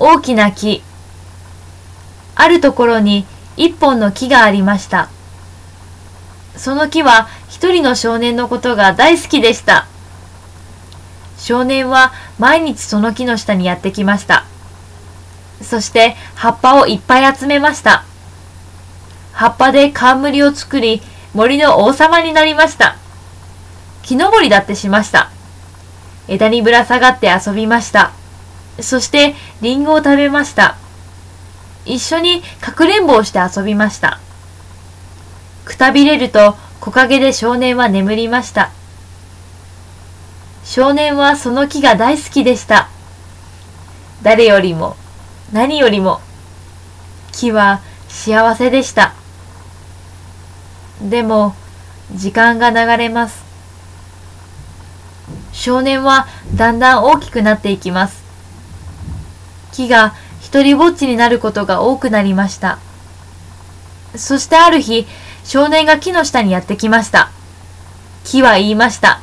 大きな木。あるところに一本の木がありました。その木は一人の少年のことが大好きでした。少年は毎日その木の下にやってきました。そして葉っぱをいっぱい集めました。葉っぱで冠を作り、森の王様になりました。木登りだってしました。枝にぶら下がって遊びました。そしてリンゴを食べました。一緒にかくれんぼをして遊びました。くたびれると木陰で少年は眠りました。少年はその木が大好きでした。誰よりも、何よりも、木は幸せでした。でも、時間が流れます。少年はだんだん大きくなっていきます。木が一りぼっちになることが多くなりました。そしてある日、少年が木の下にやってきました。木は言いました。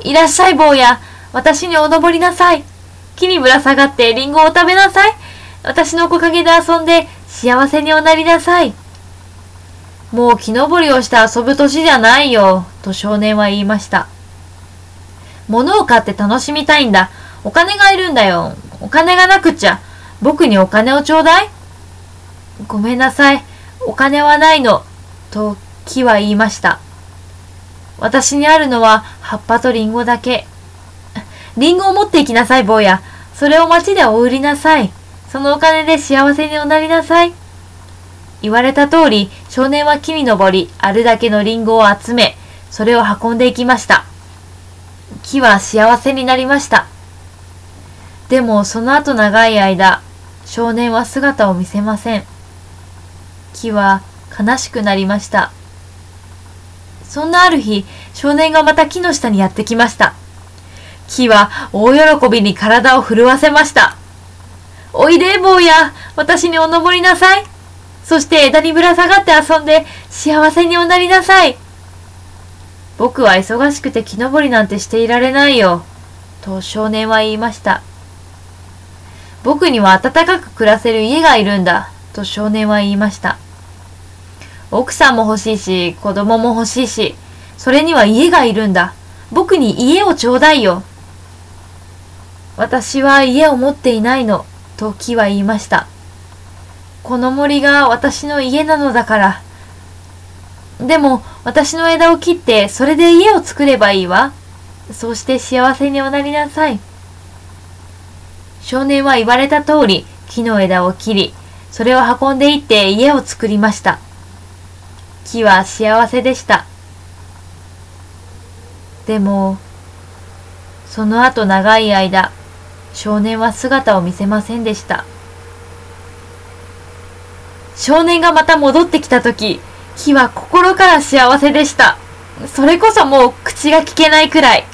いらっしゃい坊や、私にお登りなさい。木にぶら下がってリンゴを食べなさい。私の木陰で遊んで幸せにおなりなさい。もう木登りをして遊ぶ年じゃないよ、と少年は言いました。物を買って楽しみたいんだ。お金がいるんだよ。お金がなくちゃ。僕にお金をちょうだいごめんなさい。お金はないの。と木は言いました。私にあるのは葉っぱとリンゴだけ。リンゴを持って行きなさい、坊や。それを町でお売りなさい。そのお金で幸せにおなりなさい。言われた通り、少年は木に登り、あるだけのリンゴを集め、それを運んでいきました。木は幸せになりました。でも、その後長い間、少年は姿を見せません。木は悲しくなりました。そんなある日、少年がまた木の下にやってきました。木は大喜びに体を震わせました。おいで、坊や、私にお登りなさい。そして枝にぶら下がって遊んで幸せにおなりなさい。僕は忙しくて木登りなんてしていられないよ。と少年は言いました。僕には暖かく暮らせる家がいるんだ。と少年は言いました。奥さんも欲しいし、子供も欲しいし、それには家がいるんだ。僕に家をちょうだいよ。私は家を持っていないの、と木は言いました。この森が私の家なのだから。でも、私の枝を切って、それで家を作ればいいわ。そうして幸せにおなりなさい。少年は言われた通り、木の枝を切り、それを運んでいって家を作りました。木は幸せでした。でも、その後長い間、少年は姿を見せませんでした。少年がまた戻ってきた時、木は心から幸せでした。それこそもう口が聞けないくらい。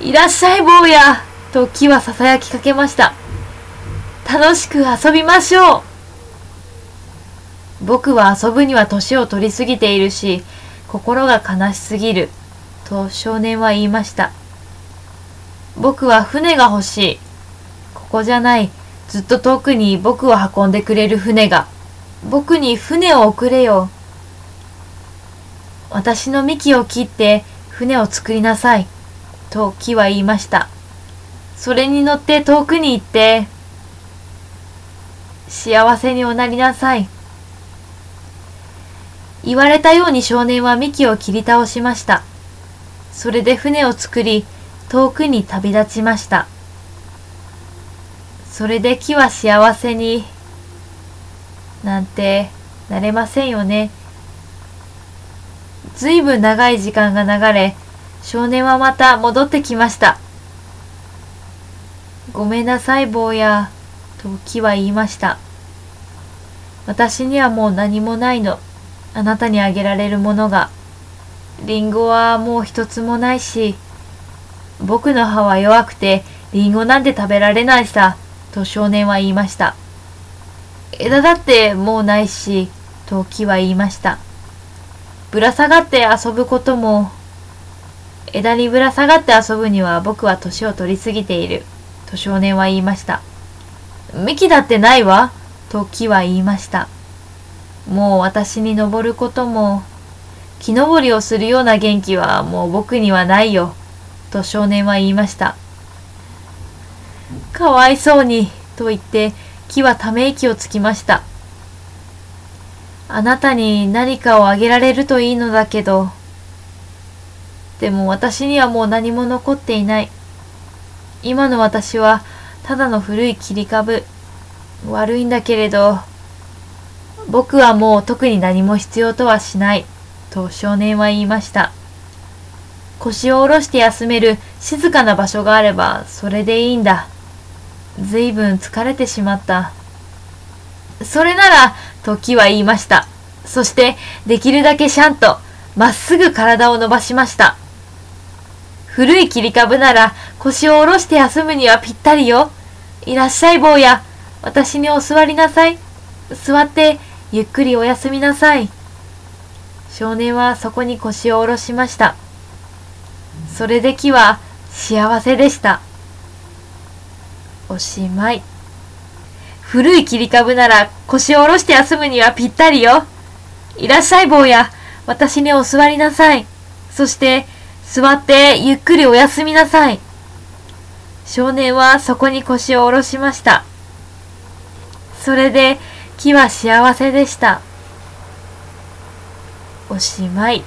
いらっしゃい坊や、と木は囁きかけました。楽しく遊びましょう。僕は遊ぶには年を取りすぎているし、心が悲しすぎる、と少年は言いました。僕は船が欲しい。ここじゃない。ずっと遠くに僕を運んでくれる船が。僕に船を送れよ。私の幹を切って船を作りなさい。と木は言いました。それに乗って遠くに行って、幸せにおなりなさい。言われたように少年は幹を切り倒しました。それで船を作り、遠くに旅立ちました。それで木は幸せに、なんてなれませんよね。ずいぶん長い時間が流れ、少年はまた戻ってきました。ごめんなさい、坊や、と木は言いました。私にはもう何もないの。あなたにあげられるものが。リンゴはもう一つもないし、僕の歯は弱くて、リンゴなんて食べられないさ、と少年は言いました。枝だってもうないし、と木は言いました。ぶら下がって遊ぶことも、枝にぶら下がって遊ぶには僕は年を取りすぎている、と少年は言いました。幹だってないわ、と木は言いました。もう私に登ることも、木登りをするような元気はもう僕にはないよ、と少年は言いました。かわいそうに、と言って木はため息をつきました。あなたに何かをあげられるといいのだけど、でも私にはもう何も残っていない。今の私はただの古い切り株。悪いんだけれど、僕はもう特に何も必要とはしない。と少年は言いました。腰を下ろして休める静かな場所があればそれでいいんだ。ずいぶん疲れてしまった。それなら、時は言いました。そして、できるだけシャンと、まっすぐ体を伸ばしました。古い切り株なら、腰を下ろして休むにはぴったりよ。いらっしゃい坊や。私にお座りなさい。座って、ゆっくりお休みなさい。少年はそこに腰を下ろしました。それで木は幸せでした。おしまい。古い切り株なら腰を下ろして休むにはぴったりよ。いらっしゃい坊や、私にお座りなさい。そして、座ってゆっくりおやすみなさい。少年はそこに腰を下ろしました。それで木は幸せでした。おしまい。